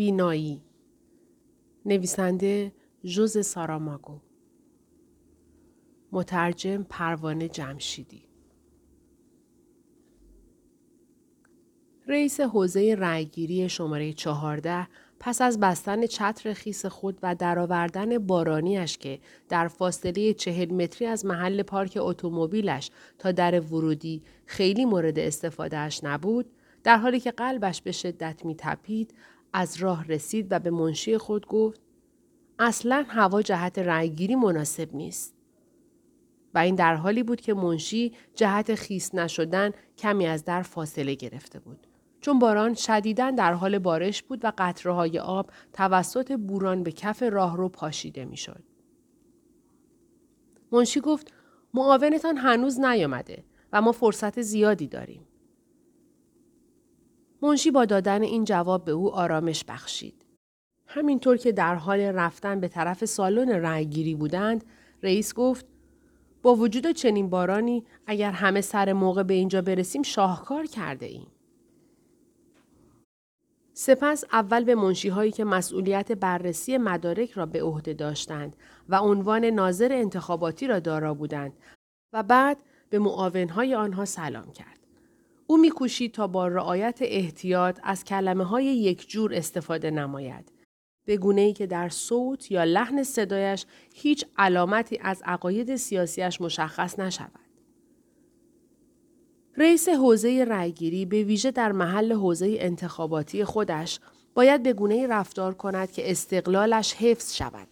بینایی. نویسنده جوز ساراماگو مترجم پروانه جمشیدی. رئیس حوزه رأیگیری شماره 14 پس از بستن چتر خیس خود و درآوردن بارانیش که در فاصله چهل متری از محل پارک اتومبیلش تا در ورودی خیلی مورد استفادهش نبود در حالی که قلبش به شدت می تپید از راه رسید و به منشی خود گفت اصلا هوا جهت رأیگیری مناسب نیست. و این در حالی بود که منشی جهت خیس نشدن کمی از در فاصله گرفته بود. چون باران شدیداً در حال بارش بود و قطره های آب توسط بوران به کف راه رو پاشیده می‌شد. منشی گفت معاونتان هنوز نیامده و ما فرصت زیادی داریم. منشی با دادن این جواب به او آرامش بخشید. همینطور که در حال رفتن به طرف سالن رأیگیری بودند، رئیس گفت با وجود چنین بارانی اگر همه سر موقع به اینجا برسیم شاهکار کرده ایم. سپس اول به منشیهایی که مسئولیت بررسی مدارک را به عهده داشتند و عنوان ناظر انتخاباتی را دارا بودند و بعد به معاونهای آنها سلام کرد. او میکوشید تا با رعایت احتیاط از کلمه های یک جور استفاده نماید. به گونه ای که در صوت یا لحن صدایش هیچ علامتی از عقاید سیاسیش مشخص نشود. رئیس حوزه رأیگیری به ویژه در محل حوزه انتخاباتی خودش باید به گونه رفتار کند که استقلالش حفظ شود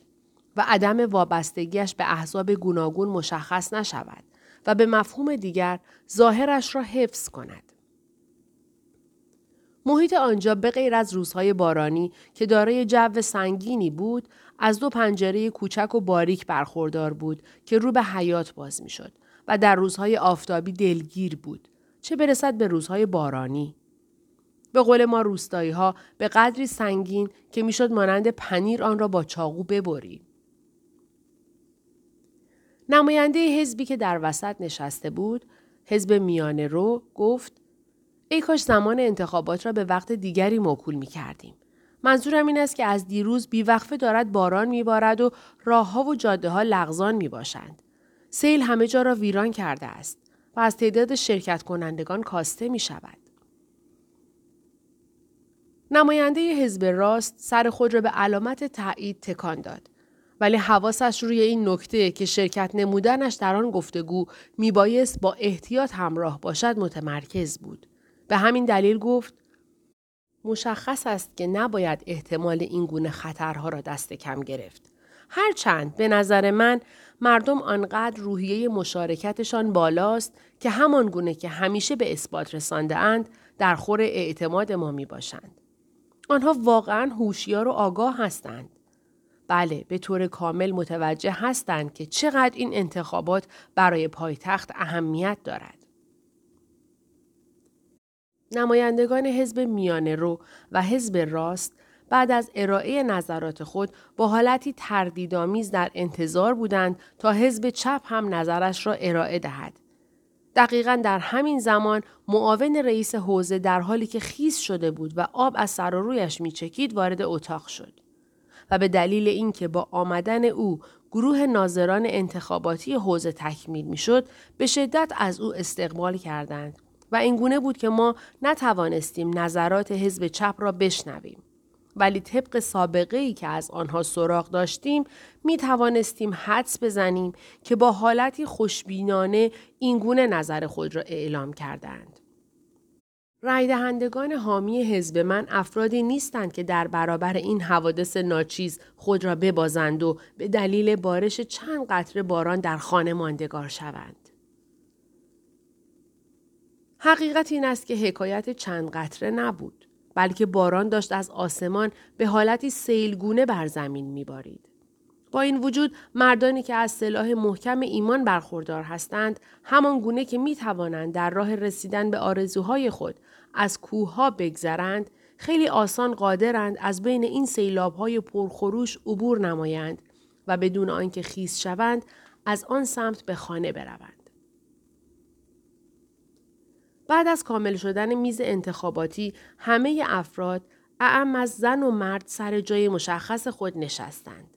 و عدم وابستگیش به احزاب گوناگون مشخص نشود و به مفهوم دیگر ظاهرش را حفظ کند. محیط آنجا به غیر از روزهای بارانی که دارای جو سنگینی بود از دو پنجره کوچک و باریک برخوردار بود که رو به حیات باز می‌شد و در روزهای آفتابی دلگیر بود چه برسد به روزهای بارانی به قول ما روستایی ها به قدری سنگین که می‌شد مانند پنیر آن را با چاقو ببری. نماینده حزبی که در وسط نشسته بود حزب میانه رو گفت ای کاش زمان انتخابات را به وقت دیگری موکول می کردیم. منظورم این است که از دیروز بیوقفه دارد باران میبارد و راهها و جاده ها لغزان می باشند. سیل همه جا را ویران کرده است و از تعداد شرکت کنندگان کاسته می شود. نماینده حزب راست سر خود را به علامت تایید تکان داد. ولی حواسش روی این نکته که شرکت نمودنش در آن گفتگو میبایست با احتیاط همراه باشد متمرکز بود. به همین دلیل گفت مشخص است که نباید احتمال این گونه خطرها را دست کم گرفت. هرچند به نظر من مردم آنقدر روحیه مشارکتشان بالاست که همان گونه که همیشه به اثبات رسانده اند در خور اعتماد ما می باشند. آنها واقعا هوشیار و آگاه هستند. بله به طور کامل متوجه هستند که چقدر این انتخابات برای پایتخت اهمیت دارد. نمایندگان حزب میانه رو و حزب راست بعد از ارائه نظرات خود با حالتی تردیدآمیز در انتظار بودند تا حزب چپ هم نظرش را ارائه دهد. دقیقا در همین زمان معاون رئیس حوزه در حالی که خیس شده بود و آب از سر و رویش میچکید وارد اتاق شد. و به دلیل اینکه با آمدن او گروه ناظران انتخاباتی حوزه تکمیل می‌شد به شدت از او استقبال کردند و اینگونه بود که ما نتوانستیم نظرات حزب چپ را بشنویم. ولی طبق سابقه ای که از آنها سراغ داشتیم می توانستیم حدس بزنیم که با حالتی خوشبینانه اینگونه نظر خود را اعلام کردند. رای دهندگان حامی حزب من افرادی نیستند که در برابر این حوادث ناچیز خود را ببازند و به دلیل بارش چند قطره باران در خانه ماندگار شوند. حقیقت این است که حکایت چند قطره نبود بلکه باران داشت از آسمان به حالتی سیلگونه بر زمین میبارید. با این وجود مردانی که از سلاح محکم ایمان برخوردار هستند همان گونه که می توانند در راه رسیدن به آرزوهای خود از کوهها بگذرند خیلی آسان قادرند از بین این سیلابهای پرخروش عبور نمایند و بدون آنکه خیس شوند از آن سمت به خانه بروند. بعد از کامل شدن میز انتخاباتی همه افراد اعم از زن و مرد سر جای مشخص خود نشستند.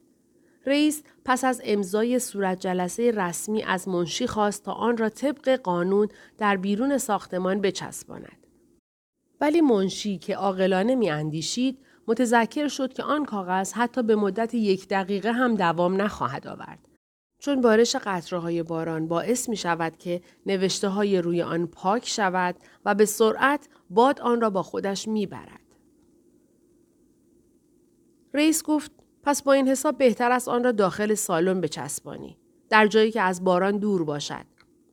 رئیس پس از امضای صورت جلسه رسمی از منشی خواست تا آن را طبق قانون در بیرون ساختمان بچسباند. ولی منشی که عاقلانه می اندیشید متذکر شد که آن کاغذ حتی به مدت یک دقیقه هم دوام نخواهد آورد. چون بارش قطره های باران باعث می شود که نوشته های روی آن پاک شود و به سرعت باد آن را با خودش می برد. رئیس گفت پس با این حساب بهتر است آن را داخل سالن بچسبانی. در جایی که از باران دور باشد.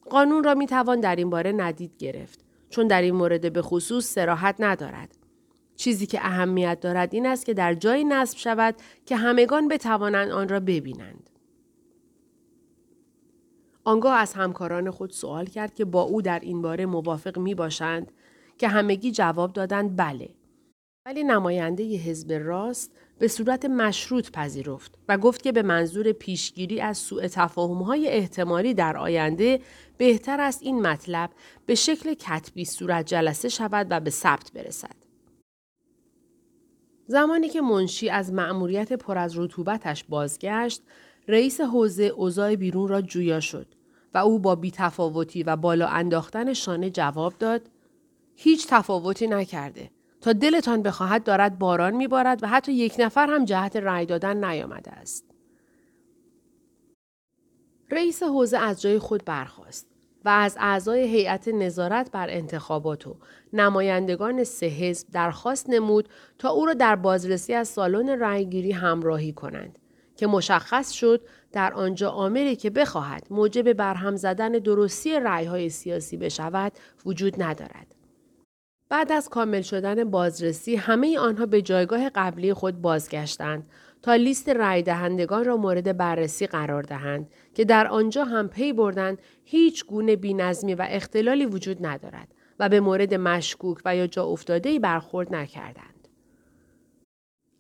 قانون را می توان در این باره ندید گرفت. چون در این مورد به خصوص سراحت ندارد. چیزی که اهمیت دارد این است که در جایی نصب شود که همگان بتوانند آن را ببینند. آنگاه از همکاران خود سوال کرد که با او در این باره موافق می باشند که همگی جواب دادند بله. ولی نماینده ی حزب راست به صورت مشروط پذیرفت و گفت که به منظور پیشگیری از سوء تفاهم‌های احتمالی در آینده بهتر است این مطلب به شکل کتبی صورت جلسه شود و به ثبت برسد. زمانی که منشی از مأموریت پر از رطوبتش بازگشت، رئیس حوزه اوضاع بیرون را جویا شد و او با بیتفاوتی و بالا انداختن شانه جواب داد هیچ تفاوتی نکرده. تا دلتان بخواهد دارد باران میبارد و حتی یک نفر هم جهت رأی دادن نیامده است. رئیس حوزه از جای خود برخاست و از اعضای هیئت نظارت بر انتخابات و نمایندگان سه حزب درخواست نمود تا او را در بازرسی از سالن رأیگیری همراهی کنند که مشخص شد در آنجا آمری که بخواهد موجب برهم زدن درستی رأیهای سیاسی بشود وجود ندارد. بعد از کامل شدن بازرسی همه آنها به جایگاه قبلی خود بازگشتند تا لیست رای دهندگان را مورد بررسی قرار دهند که در آنجا هم پی بردند هیچ گونه بینظمی و اختلالی وجود ندارد و به مورد مشکوک و یا جا افتاده برخورد نکردند.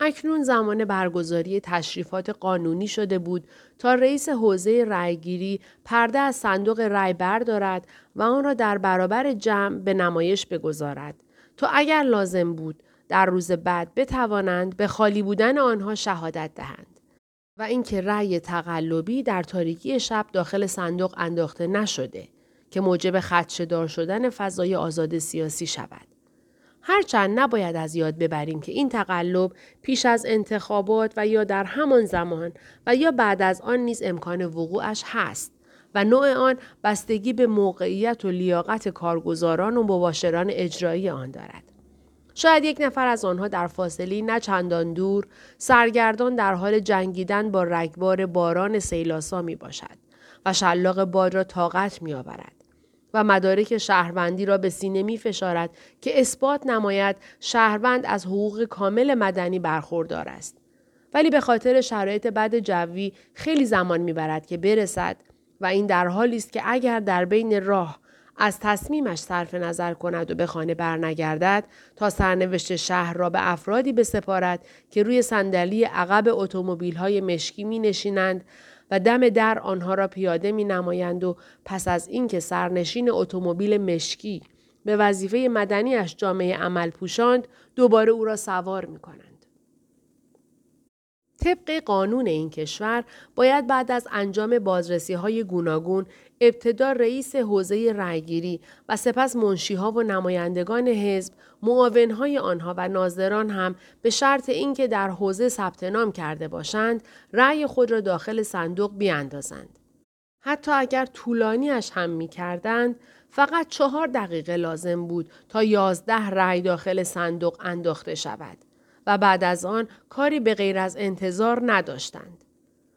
اکنون زمان برگزاری تشریفات قانونی شده بود تا رئیس حوزه رأیگیری پرده از صندوق رأی بردارد و آن را در برابر جمع به نمایش بگذارد تا اگر لازم بود در روز بعد بتوانند به خالی بودن آنها شهادت دهند و اینکه رأی تقلبی در تاریکی شب داخل صندوق انداخته نشده که موجب خدشدار شدن فضای آزاد سیاسی شود. هرچند نباید از یاد ببریم که این تقلب پیش از انتخابات و یا در همان زمان و یا بعد از آن نیز امکان وقوعش هست و نوع آن بستگی به موقعیت و لیاقت کارگزاران و مباشران اجرایی آن دارد. شاید یک نفر از آنها در فاصله نه چندان دور سرگردان در حال جنگیدن با رگبار باران سیلاسا می باشد و شلاق باد را طاقت می آورد. و مدارک شهروندی را به سینه می فشارد که اثبات نماید شهروند از حقوق کامل مدنی برخوردار است. ولی به خاطر شرایط بد جوی خیلی زمان می‌برد که برسد و این در حالی است که اگر در بین راه از تصمیمش صرف نظر کند و به خانه برنگردد تا سرنوشت شهر را به افرادی بسپارد که روی صندلی عقب اتومبیل های مشکی می نشینند و دم در آنها را پیاده می نمایند و پس از اینکه سرنشین اتومبیل مشکی به وظیفه مدنیش جامعه عمل پوشاند دوباره او را سوار می کنند. طبق قانون این کشور باید بعد از انجام بازرسی های گوناگون ابتدا رئیس حوزه رأیگیری و سپس منشیها و نمایندگان حزب معاونهای آنها و ناظران هم به شرط اینکه در حوزه ثبت نام کرده باشند رأی خود را داخل صندوق بیاندازند. حتی اگر طولانیش هم می کردند فقط چهار دقیقه لازم بود تا یازده رأی داخل صندوق انداخته شود. و بعد از آن کاری به غیر از انتظار نداشتند.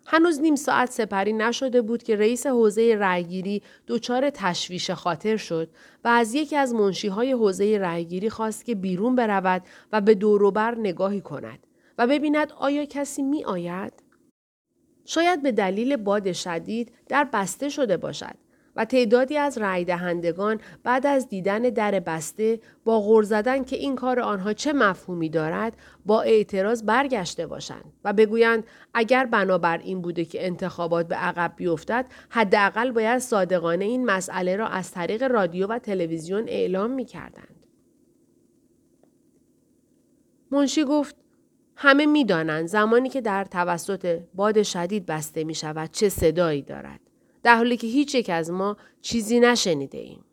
هنوز نیم ساعت سپری نشده بود که رئیس حوزه رأیگیری دچار تشویش خاطر شد و از یکی از منشیهای حوزه رأیگیری خواست که بیرون برود و به دوروبر نگاهی کند و ببیند آیا کسی می آید؟ شاید به دلیل باد شدید در بسته شده باشد و تعدادی از رای دهندگان بعد از دیدن در بسته با غور زدن که این کار آنها چه مفهومی دارد با اعتراض برگشته باشند و بگویند اگر بنابر این بوده که انتخابات به عقب بیفتد حداقل باید صادقانه این مسئله را از طریق رادیو و تلویزیون اعلام می کردند. منشی گفت همه می‌دانند زمانی که در توسط باد شدید بسته می شود چه صدایی دارد. در حالی که هیچ یک از ما چیزی نشنیده ایم.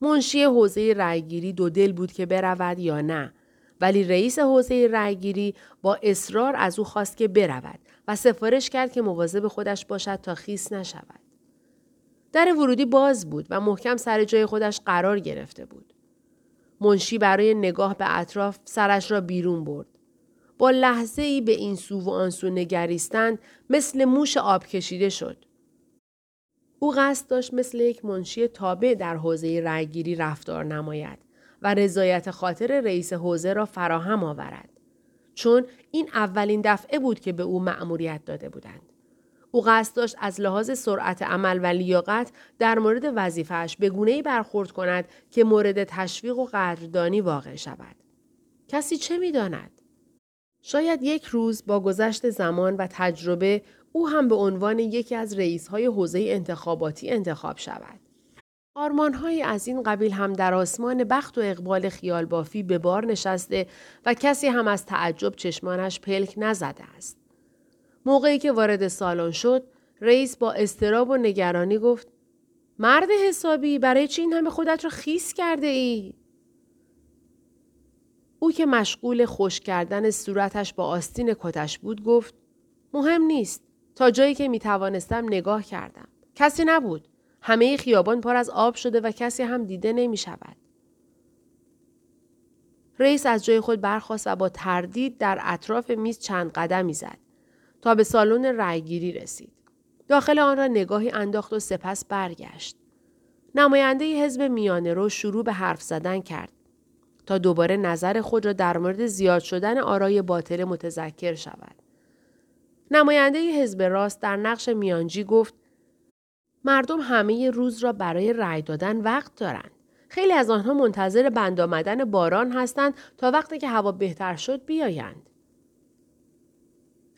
منشی حوزه رأیگیری دو دل بود که برود یا نه ولی رئیس حوزه رأیگیری با اصرار از او خواست که برود و سفارش کرد که مواظب خودش باشد تا خیس نشود. در ورودی باز بود و محکم سر جای خودش قرار گرفته بود. منشی برای نگاه به اطراف سرش را بیرون برد. با لحظه ای به این سو و آن سو نگریستند مثل موش آب کشیده شد. او قصد داشت مثل یک منشی تابع در حوزه رأیگیری رفتار نماید و رضایت خاطر رئیس حوزه را فراهم آورد. چون این اولین دفعه بود که به او مأموریت داده بودند. او قصد داشت از لحاظ سرعت عمل و لیاقت در مورد وظیفهش به گونه‌ای برخورد کند که مورد تشویق و قدردانی واقع شود. کسی چه می‌داند؟ شاید یک روز با گذشت زمان و تجربه او هم به عنوان یکی از رئیس‌های حوزه انتخاباتی انتخاب شود. آرمانهایی از این قبیل هم در آسمان بخت و اقبال خیال بافی به بار نشسته و کسی هم از تعجب چشمانش پلک نزده است. موقعی که وارد سالن شد، رئیس با استراب و نگرانی گفت مرد حسابی برای چی این همه خودت را خیس کرده ای؟ او که مشغول خوش کردن صورتش با آستین کتش بود گفت مهم نیست. تا جایی که می توانستم نگاه کردم. کسی نبود. همه خیابان پر از آب شده و کسی هم دیده نمی شود. رئیس از جای خود برخواست و با تردید در اطراف میز چند قدمی زد تا به سالن رأیگیری رسید. داخل آن را نگاهی انداخت و سپس برگشت. نماینده حزب میانه رو شروع به حرف زدن کرد تا دوباره نظر خود را در مورد زیاد شدن آرای باطل متذکر شود. نماینده حزب راست در نقش میانجی گفت مردم همه روز را برای رأی دادن وقت دارند. خیلی از آنها منتظر بند آمدن باران هستند تا وقتی که هوا بهتر شد بیایند.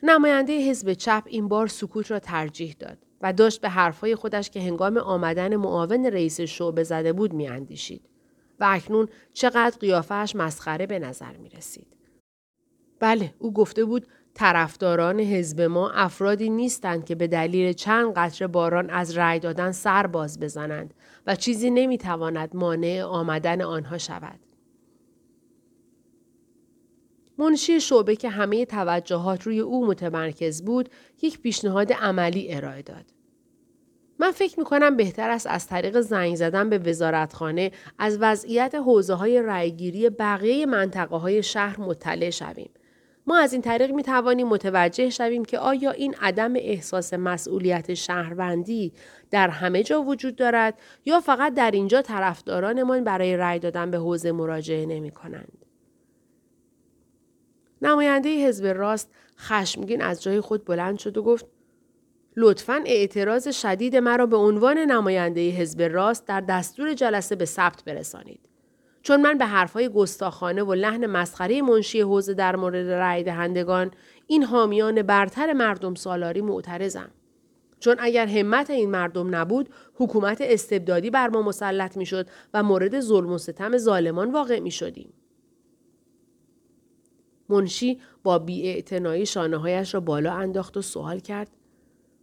نماینده حزب چپ این بار سکوت را ترجیح داد و داشت به حرفهای خودش که هنگام آمدن معاون رئیس شعبه زده بود میاندیشید و اکنون چقدر قیافهش مسخره به نظر می رسید. بله او گفته بود طرفداران حزب ما افرادی نیستند که به دلیل چند قطره باران از رأی دادن سر باز بزنند و چیزی نمی‌تواند مانع آمدن آنها شود. منشی شعبه که همه توجهات روی او متمرکز بود یک پیشنهاد عملی ارائه داد. من فکر می کنم بهتر است از طریق زنگ زدن به وزارتخانه از وضعیت حوزه های رأیگیری بقیه منطقه های شهر مطلع شویم ما از این طریق می توانیم متوجه شویم که آیا این عدم احساس مسئولیت شهروندی در همه جا وجود دارد یا فقط در اینجا طرفدارانمان برای رأی دادن به حوزه مراجعه نمی کنند. نماینده حزب راست خشمگین از جای خود بلند شد و گفت لطفا اعتراض شدید مرا به عنوان نماینده حزب راست در دستور جلسه به ثبت برسانید. چون من به حرفهای گستاخانه و لحن مسخره منشی حوزه در مورد رأی دهندگان این حامیان برتر مردم سالاری معترضم. چون اگر همت این مردم نبود حکومت استبدادی بر ما مسلط می‌شد و مورد ظلم و ستم ظالمان واقع می شدیم. منشی با بیاعتنایی شانه هایش را بالا انداخت و سوال کرد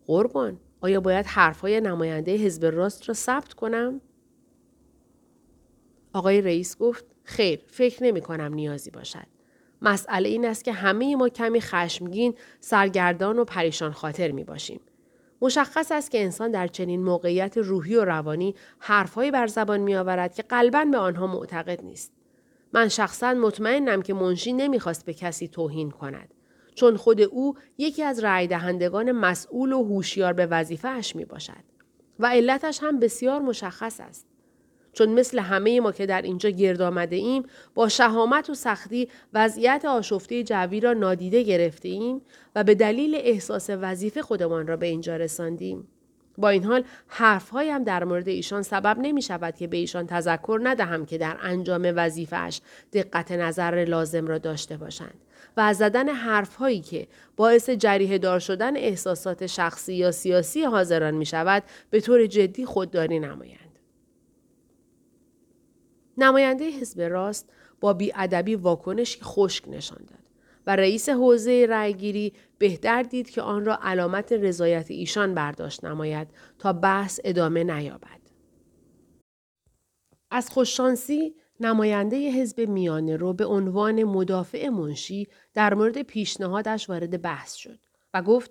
قربان آیا باید حرفهای نماینده حزب راست را ثبت کنم؟ آقای رئیس گفت خیر فکر نمی کنم نیازی باشد. مسئله این است که همه ما کمی خشمگین، سرگردان و پریشان خاطر می باشیم. مشخص است که انسان در چنین موقعیت روحی و روانی حرفهایی بر زبان می آورد که قلبا به آنها معتقد نیست. من شخصا مطمئنم که منشی نمی‌خواست به کسی توهین کند. چون خود او یکی از رای دهندگان مسئول و هوشیار به وظیفه اش می باشد. و علتش هم بسیار مشخص است. چون مثل همه ما که در اینجا گرد آمده ایم با شهامت و سختی وضعیت آشفته جوی را نادیده گرفته ایم و به دلیل احساس وظیفه خودمان را به اینجا رساندیم. با این حال حرفهایم در مورد ایشان سبب نمی شود که به ایشان تذکر ندهم که در انجام وظیفهش دقت نظر لازم را داشته باشند و زدن حرفهایی که باعث جریه دار شدن احساسات شخصی یا سیاسی حاضران می شود به طور جدی خودداری نمایند. نماینده حزب راست با بیادبی واکنشی خشک نشان داد و رئیس حوزه رأیگیری بهتر دید که آن را علامت رضایت ایشان برداشت نماید تا بحث ادامه نیابد. از خوششانسی نماینده حزب میانه رو به عنوان مدافع منشی در مورد پیشنهادش وارد بحث شد و گفت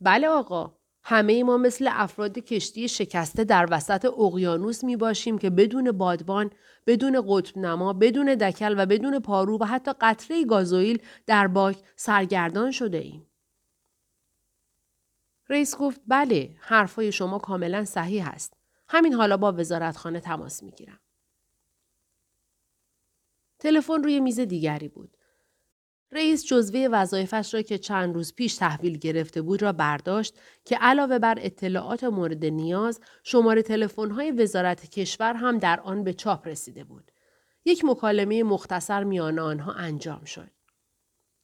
بله آقا همه ما مثل افراد کشتی شکسته در وسط اقیانوس می باشیم که بدون بادبان، بدون قطب نما، بدون دکل و بدون پارو و حتی قطره گازوئیل در باک سرگردان شده ایم. رئیس گفت بله حرفای شما کاملا صحیح است. همین حالا با وزارتخانه تماس می گیرم. تلفن روی میز دیگری بود. رئیس جزوه وظایفش را که چند روز پیش تحویل گرفته بود را برداشت که علاوه بر اطلاعات مورد نیاز شماره تلفن‌های وزارت کشور هم در آن به چاپ رسیده بود. یک مکالمه مختصر میان آنها انجام شد.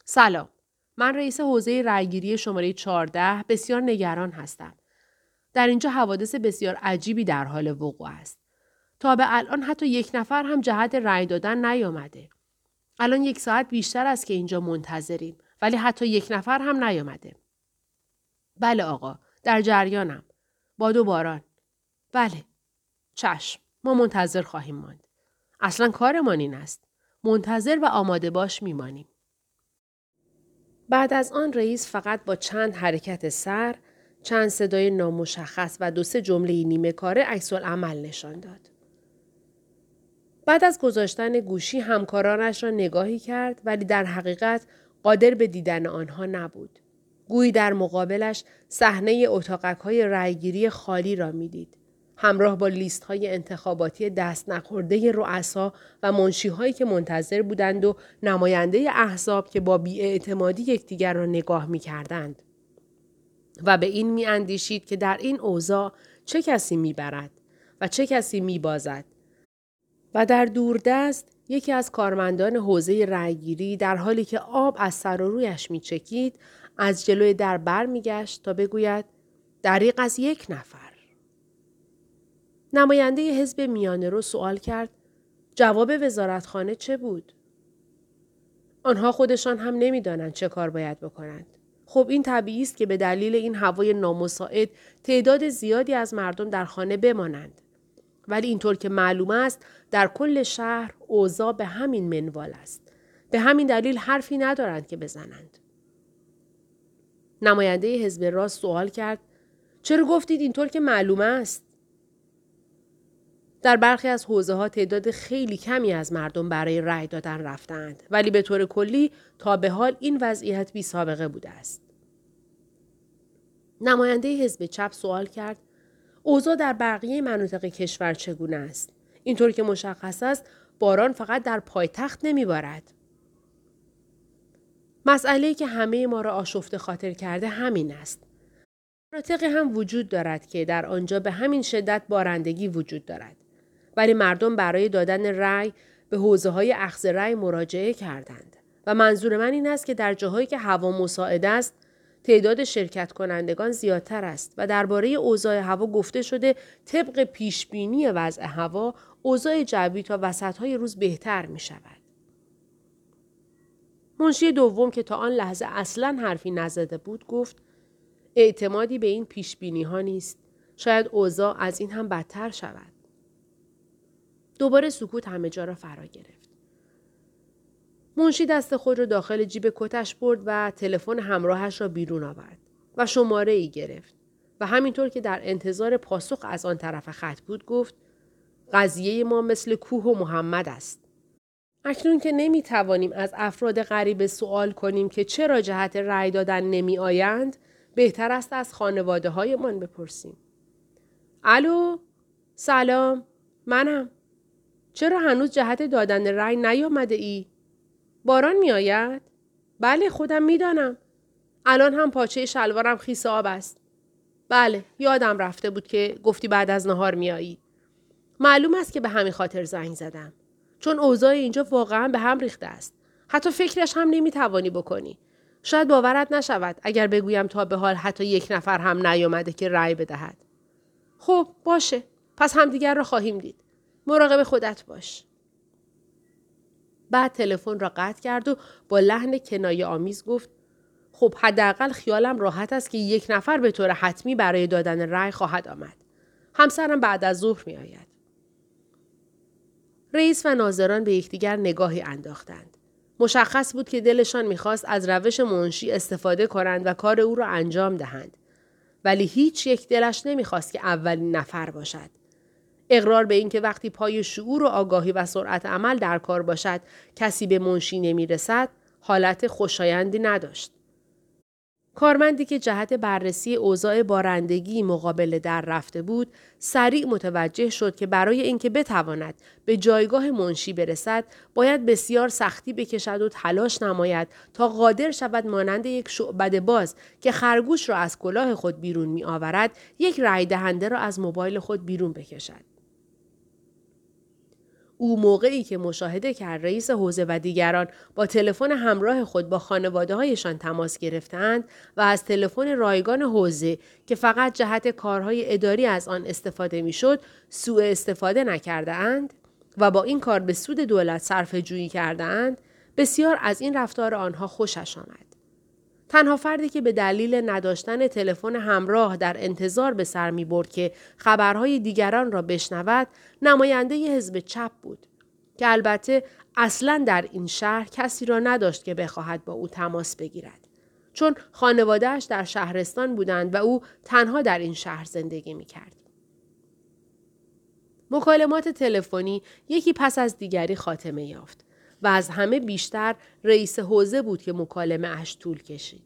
سلام. من رئیس حوزه رأیگیری شماره 14 بسیار نگران هستم. در اینجا حوادث بسیار عجیبی در حال وقوع است. تا به الان حتی یک نفر هم جهت رأی دادن نیامده. الان یک ساعت بیشتر است که اینجا منتظریم ولی حتی یک نفر هم نیامده. بله آقا در جریانم. باد و باران. بله. چشم. ما منتظر خواهیم ماند. اصلا کارمان این است. منتظر و آماده باش میمانیم. بعد از آن رئیس فقط با چند حرکت سر، چند صدای نامشخص و دو سه جمله نیمه کاره عکس عمل نشان داد. بعد از گذاشتن گوشی همکارانش را نگاهی کرد ولی در حقیقت قادر به دیدن آنها نبود. گویی در مقابلش صحنه اتاقک های رأیگیری خالی را می‌دید. همراه با لیست های انتخاباتی دست نخورده رؤسا و منشی هایی که منتظر بودند و نماینده احزاب که با بیاعتمادی یکدیگر را نگاه می کردند. و به این می اندیشید که در این اوضاع چه کسی می برد و چه کسی می بازد و در دوردست یکی از کارمندان حوزه رأیگیری در حالی که آب از سر و رویش میچکید از جلوی در بر میگشت تا بگوید دریق از یک نفر. نماینده حزب میانه رو سوال کرد جواب وزارتخانه چه بود? آنها خودشان هم نمی‌دانند چه کار باید بکنند. خب این طبیعی است که به دلیل این هوای نامساعد تعداد زیادی از مردم در خانه بمانند. ولی اینطور که معلوم است در کل شهر اوضاع به همین منوال است. به همین دلیل حرفی ندارند که بزنند. نماینده حزب راست سوال کرد چرا گفتید اینطور که معلوم است؟ در برخی از حوزه ها تعداد خیلی کمی از مردم برای رأی دادن رفتند ولی به طور کلی تا به حال این وضعیت بی سابقه بوده است. نماینده حزب چپ سوال کرد اوضاع در بقیه مناطق کشور چگونه است؟ اینطور که مشخص است باران فقط در پایتخت نمیبارد. مسئله که همه ما را آشفته خاطر کرده همین است. مناطقی هم وجود دارد که در آنجا به همین شدت بارندگی وجود دارد. ولی مردم برای دادن رأی به حوزه های اخذ رأی مراجعه کردند. و منظور من این است که در جاهایی که هوا مساعد است تعداد شرکت کنندگان زیادتر است و درباره اوضاع هوا گفته شده طبق پیشبینی وضع هوا اوضاع جوی تا وسطهای روز بهتر می شود. منشی دوم که تا آن لحظه اصلا حرفی نزده بود گفت اعتمادی به این پیشبینی ها نیست. شاید اوضاع از این هم بدتر شود. دوباره سکوت همه جا را فرا گرفت. منشی دست خود را داخل جیب کتش برد و تلفن همراهش را بیرون آورد و شماره ای گرفت و همینطور که در انتظار پاسخ از آن طرف خط بود گفت قضیه ما مثل کوه و محمد است. اکنون که نمی توانیم از افراد غریب سوال کنیم که چرا جهت رأی دادن نمی آیند بهتر است از خانواده هایمان بپرسیم. الو سلام منم چرا هنوز جهت دادن رأی نیامده ای؟ باران میآید؟ بله خودم می‌دانم. الان هم پاچه شلوارم خیس آب است. بله یادم رفته بود که گفتی بعد از نهار میایی. معلوم است که به همین خاطر زنگ زدم. چون اوضاع اینجا واقعا به هم ریخته است. حتی فکرش هم نمی‌توانی بکنی. شاید باورت نشود اگر بگویم تا به حال حتی یک نفر هم نیامده که رأی بدهد. خب باشه. پس همدیگر را خواهیم دید. مراقب خودت باش. بعد تلفن را قطع کرد و با لحن کنایه آمیز گفت خب حداقل خیالم راحت است که یک نفر به طور حتمی برای دادن رأی خواهد آمد. همسرم بعد از ظهر می آید. رئیس و ناظران به یکدیگر نگاهی انداختند. مشخص بود که دلشان می‌خواست از روش منشی استفاده کنند و کار او را انجام دهند. ولی هیچ یک دلش نمی‌خواست که اولین نفر باشد. اقرار به اینکه وقتی پای شعور و آگاهی و سرعت عمل در کار باشد کسی به منشی نمی‌رسد حالت خوشایندی نداشت. کارمندی که جهت بررسی اوضاع بارندگی مقابل در رفته بود سریع متوجه شد که برای اینکه بتواند به جایگاه منشی برسد باید بسیار سختی بکشد و تلاش نماید تا قادر شود مانند یک شعبد باز که خرگوش را از کلاه خود بیرون می آورد یک رای دهنده را از موبایل خود بیرون بکشد. او موقعی که مشاهده کرد رئیس حوزه و دیگران با تلفن همراه خود با خانواده هایشان تماس گرفتند و از تلفن رایگان حوزه که فقط جهت کارهای اداری از آن استفاده می‌شد سوء استفاده نکرده اند و با این کار به سود دولت صرف جویی کرده اند بسیار از این رفتار آنها خوشش آمد. تنها فردی که به دلیل نداشتن تلفن همراه در انتظار به سر می برد که خبرهای دیگران را بشنود نماینده حزب چپ بود که البته اصلا در این شهر کسی را نداشت که بخواهد با او تماس بگیرد چون خانوادهش در شهرستان بودند و او تنها در این شهر زندگی می کرد. مکالمات تلفنی یکی پس از دیگری خاتمه یافت. و از همه بیشتر رئیس حوزه بود که مکالمه اش طول کشید.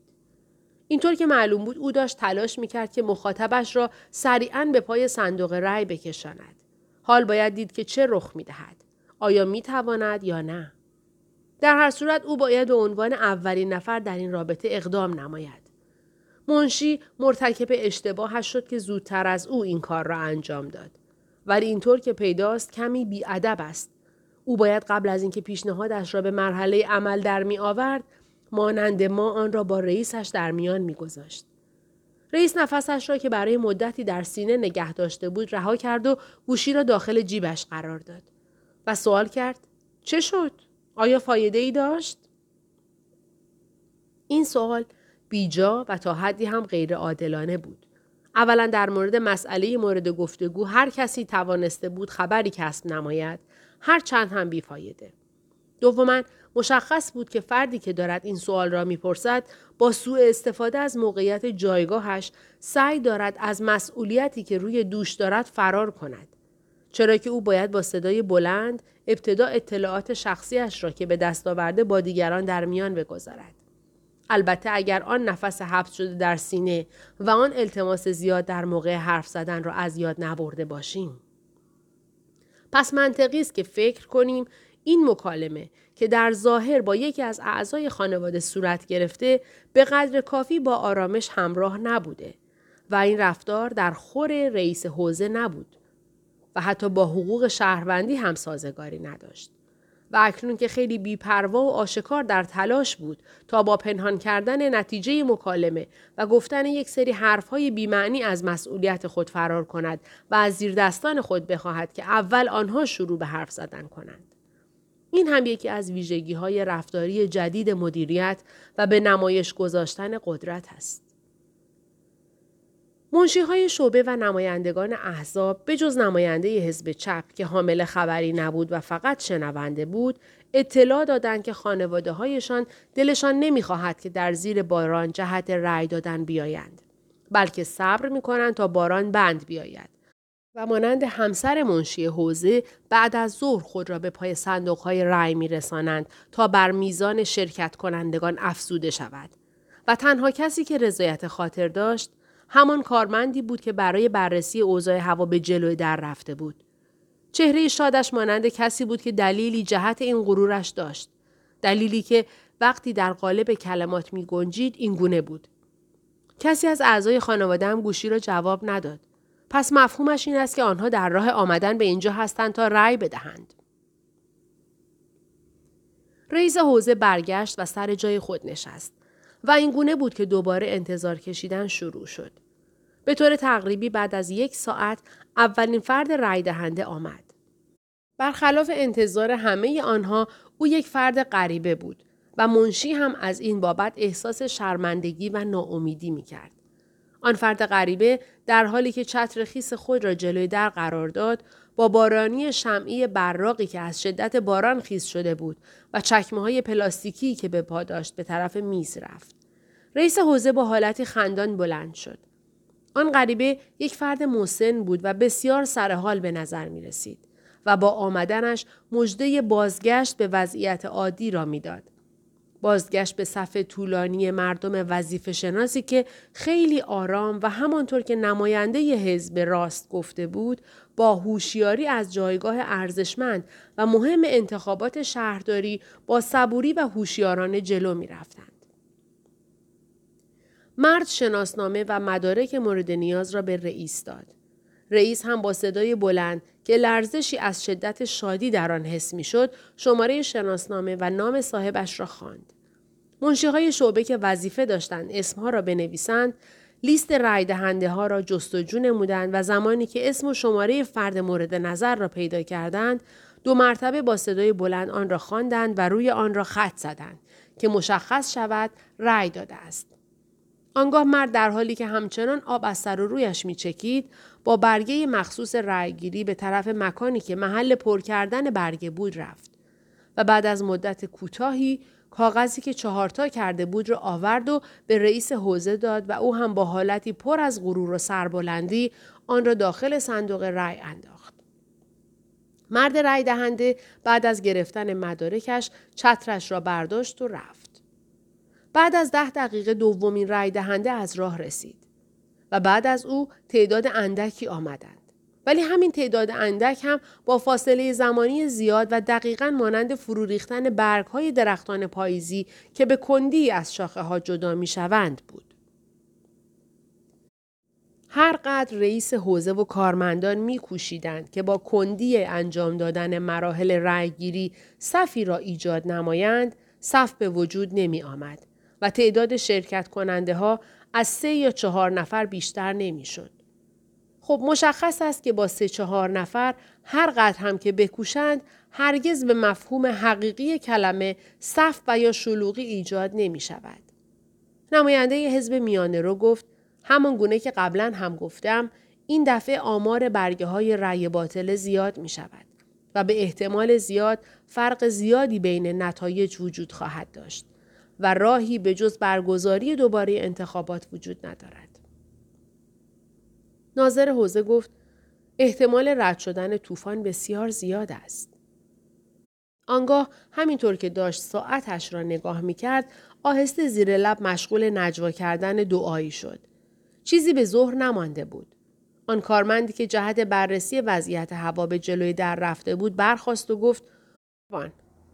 اینطور که معلوم بود او داشت تلاش می‌کرد که مخاطبش را سریعا به پای صندوق رأی بکشاند. حال باید دید که چه رخ می‌دهد. آیا می‌تواند یا نه؟ در هر صورت او باید به عنوان اولین نفر در این رابطه اقدام نماید. منشی مرتکب اشتباهش شد که زودتر از او این کار را انجام داد. ولی اینطور که پیداست کمی بیادب است او باید قبل از اینکه پیشنهادش را به مرحله عمل در می آورد مانند ما آن را با رئیسش در میان می گذاشت. رئیس نفسش را که برای مدتی در سینه نگه داشته بود رها کرد و گوشی را داخل جیبش قرار داد و سوال کرد چه شد؟ آیا فایده ای داشت؟ این سوال بیجا و تا حدی هم غیر عادلانه بود. اولا در مورد مسئله مورد گفتگو هر کسی توانسته بود خبری کسب نماید هر چند هم بیفایده. دوما مشخص بود که فردی که دارد این سوال را می‌پرسد با سوء استفاده از موقعیت جایگاهش سعی دارد از مسئولیتی که روی دوش دارد فرار کند. چرا که او باید با صدای بلند ابتدا اطلاعات شخصیش را که به دست آورده با دیگران در میان بگذارد. البته اگر آن نفس حبس شده در سینه و آن التماس زیاد در موقع حرف زدن را از یاد نبرده باشیم. پس منطقی است که فکر کنیم این مکالمه که در ظاهر با یکی از اعضای خانواده صورت گرفته به قدر کافی با آرامش همراه نبوده و این رفتار در خور رئیس حوزه نبود و حتی با حقوق شهروندی هم سازگاری نداشت. و اکنون که خیلی بیپروا و آشکار در تلاش بود تا با پنهان کردن نتیجه مکالمه و گفتن یک سری حرفهای بیمعنی از مسئولیت خود فرار کند و از زیر دستان خود بخواهد که اول آنها شروع به حرف زدن کنند. این هم یکی از ویژگی های رفتاری جدید مدیریت و به نمایش گذاشتن قدرت است. منشی های شعبه و نمایندگان احزاب به جز نماینده حزب چپ که حامل خبری نبود و فقط شنونده بود اطلاع دادند که خانواده هایشان دلشان نمی‌خواهد که در زیر باران جهت رأی دادن بیایند بلکه صبر می کنند تا باران بند بیاید و مانند همسر منشی حوزه بعد از ظهر خود را به پای صندوق های رأی می رسانند تا بر میزان شرکت کنندگان افزوده شود و تنها کسی که رضایت خاطر داشت همان کارمندی بود که برای بررسی اوضاع هوا به جلوی در رفته بود. چهره شادش مانند کسی بود که دلیلی جهت این غرورش داشت. دلیلی که وقتی در قالب کلمات می گنجید این گونه بود. کسی از اعضای خانواده هم گوشی را جواب نداد. پس مفهومش این است که آنها در راه آمدن به اینجا هستند تا رأی بدهند. رئیس حوزه برگشت و سر جای خود نشست. و این گونه بود که دوباره انتظار کشیدن شروع شد. به طور تقریبی بعد از یک ساعت اولین فرد رای دهنده آمد. برخلاف انتظار همه آنها او یک فرد غریبه بود و منشی هم از این بابت احساس شرمندگی و ناامیدی می کرد. آن فرد غریبه در حالی که چتر خیس خود را جلوی در قرار داد با بارانی شمعی براقی که از شدت باران خیز شده بود و چکمه های پلاستیکی که به پا داشت به طرف میز رفت. رئیس حوزه با حالتی خندان بلند شد. آن غریبه یک فرد مسن بود و بسیار سرحال به نظر می رسید و با آمدنش مژده بازگشت به وضعیت عادی را می‌داد. بازگشت به صف طولانی مردم وظیفه شناسی که خیلی آرام و همانطور که نماینده حزب راست گفته بود با هوشیاری از جایگاه ارزشمند و مهم انتخابات شهرداری با صبوری و هوشیارانه جلو می رفتند. مرد شناسنامه و مدارک مورد نیاز را به رئیس داد. رئیس هم با صدای بلند که لرزشی از شدت شادی در آن حس می‌شد شماره شناسنامه و نام صاحبش را خواند. های شعبه که وظیفه داشتند اسمها را بنویسند لیست رای دهنده ها را جستجو نمودند و زمانی که اسم و شماره فرد مورد نظر را پیدا کردند دو مرتبه با صدای بلند آن را خواندند و روی آن را خط زدند که مشخص شود رأی داده است. آنگاه مرد در حالی که همچنان آب از سر و رویش چکید با برگه مخصوص رأیگیری به طرف مکانی که محل پر کردن برگه بود رفت و بعد از مدت کوتاهی کاغذی که چهارتا کرده بود را آورد و به رئیس حوزه داد و او هم با حالتی پر از غرور و سربلندی آن را داخل صندوق رأی انداخت. مرد رأی دهنده بعد از گرفتن مدارکش چترش را برداشت و رفت. بعد از ده دقیقه دومین رأی دهنده از راه رسید. و بعد از او تعداد اندکی آمدند. ولی همین تعداد اندک هم با فاصله زمانی زیاد و دقیقا مانند فرو ریختن برگ های درختان پاییزی که به کندی از شاخه ها جدا می شوند بود. هر قدر رئیس حوزه و کارمندان می کوشیدند که با کندی انجام دادن مراحل رأیگیری صفی را ایجاد نمایند، صف به وجود نمی آمد و تعداد شرکت کننده ها از سه یا چهار نفر بیشتر نمی‌شد. خب مشخص است که با سه چهار نفر هر قدر هم که بکوشند هرگز به مفهوم حقیقی کلمه صف و یا شلوغی ایجاد نمی شود. نماینده حزب میانه رو گفت همان گونه که قبلا هم گفتم این دفعه آمار برگه های رأی باطل زیاد می شود و به احتمال زیاد فرق زیادی بین نتایج وجود خواهد داشت. و راهی به جز برگزاری دوباره انتخابات وجود ندارد. ناظر حوزه گفت احتمال رد شدن طوفان بسیار زیاد است. آنگاه همینطور که داشت ساعتش را نگاه می کرد آهسته زیر لب مشغول نجوا کردن دعایی شد. چیزی به ظهر نمانده بود. آن کارمندی که جهت بررسی وضعیت هوا به جلوی در رفته بود برخواست و گفت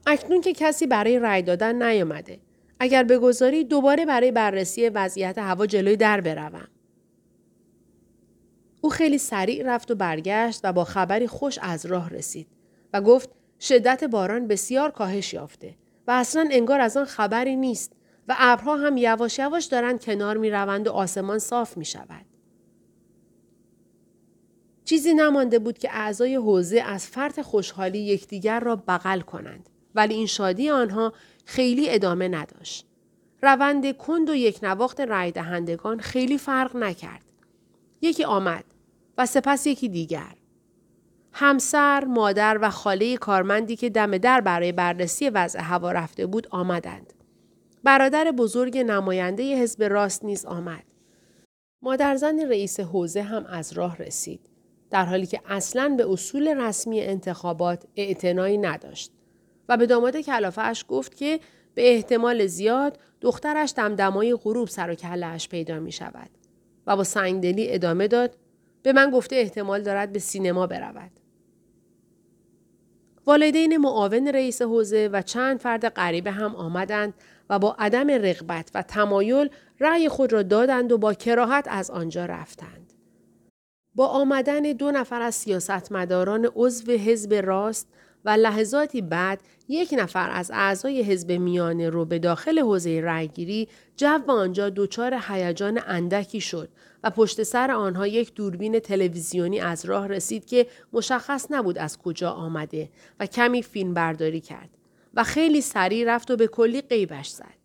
اکنون که کسی برای رأی دادن نیامده اگر بگذاری دوباره برای بررسی وضعیت هوا جلوی در بروم. او خیلی سریع رفت و برگشت و با خبری خوش از راه رسید و گفت شدت باران بسیار کاهش یافته و اصلا انگار از آن خبری نیست و ابرها هم یواش یواش دارند کنار می روند و آسمان صاف می شود. چیزی نمانده بود که اعضای حوزه از فرط خوشحالی یکدیگر را بغل کنند ولی این شادی آنها خیلی ادامه نداشت. روند کند و یک نواخت رای دهندگان خیلی فرق نکرد. یکی آمد و سپس یکی دیگر. همسر، مادر و خاله کارمندی که دم در برای بررسی وضع هوا رفته بود آمدند. برادر بزرگ نماینده حزب راست نیز آمد. مادرزن رئیس حوزه هم از راه رسید. در حالی که اصلا به اصول رسمی انتخابات اعتنایی نداشت. و به داماد کلافهش گفت که به احتمال زیاد دخترش دمدمای غروب سر و کلش پیدا می شود. و با سنگدلی ادامه داد به من گفته احتمال دارد به سینما برود. والدین معاون رئیس حوزه و چند فرد غریبه هم آمدند و با عدم رغبت و تمایل رأی خود را دادند و با کراهت از آنجا رفتند. با آمدن دو نفر از سیاستمداران عضو حزب راست و لحظاتی بعد یک نفر از اعضای حزب میانه رو به داخل حوزه رأیگیری جو آنجا دچار هیجان اندکی شد و پشت سر آنها یک دوربین تلویزیونی از راه رسید که مشخص نبود از کجا آمده و کمی فیلم برداری کرد و خیلی سریع رفت و به کلی غیبش زد.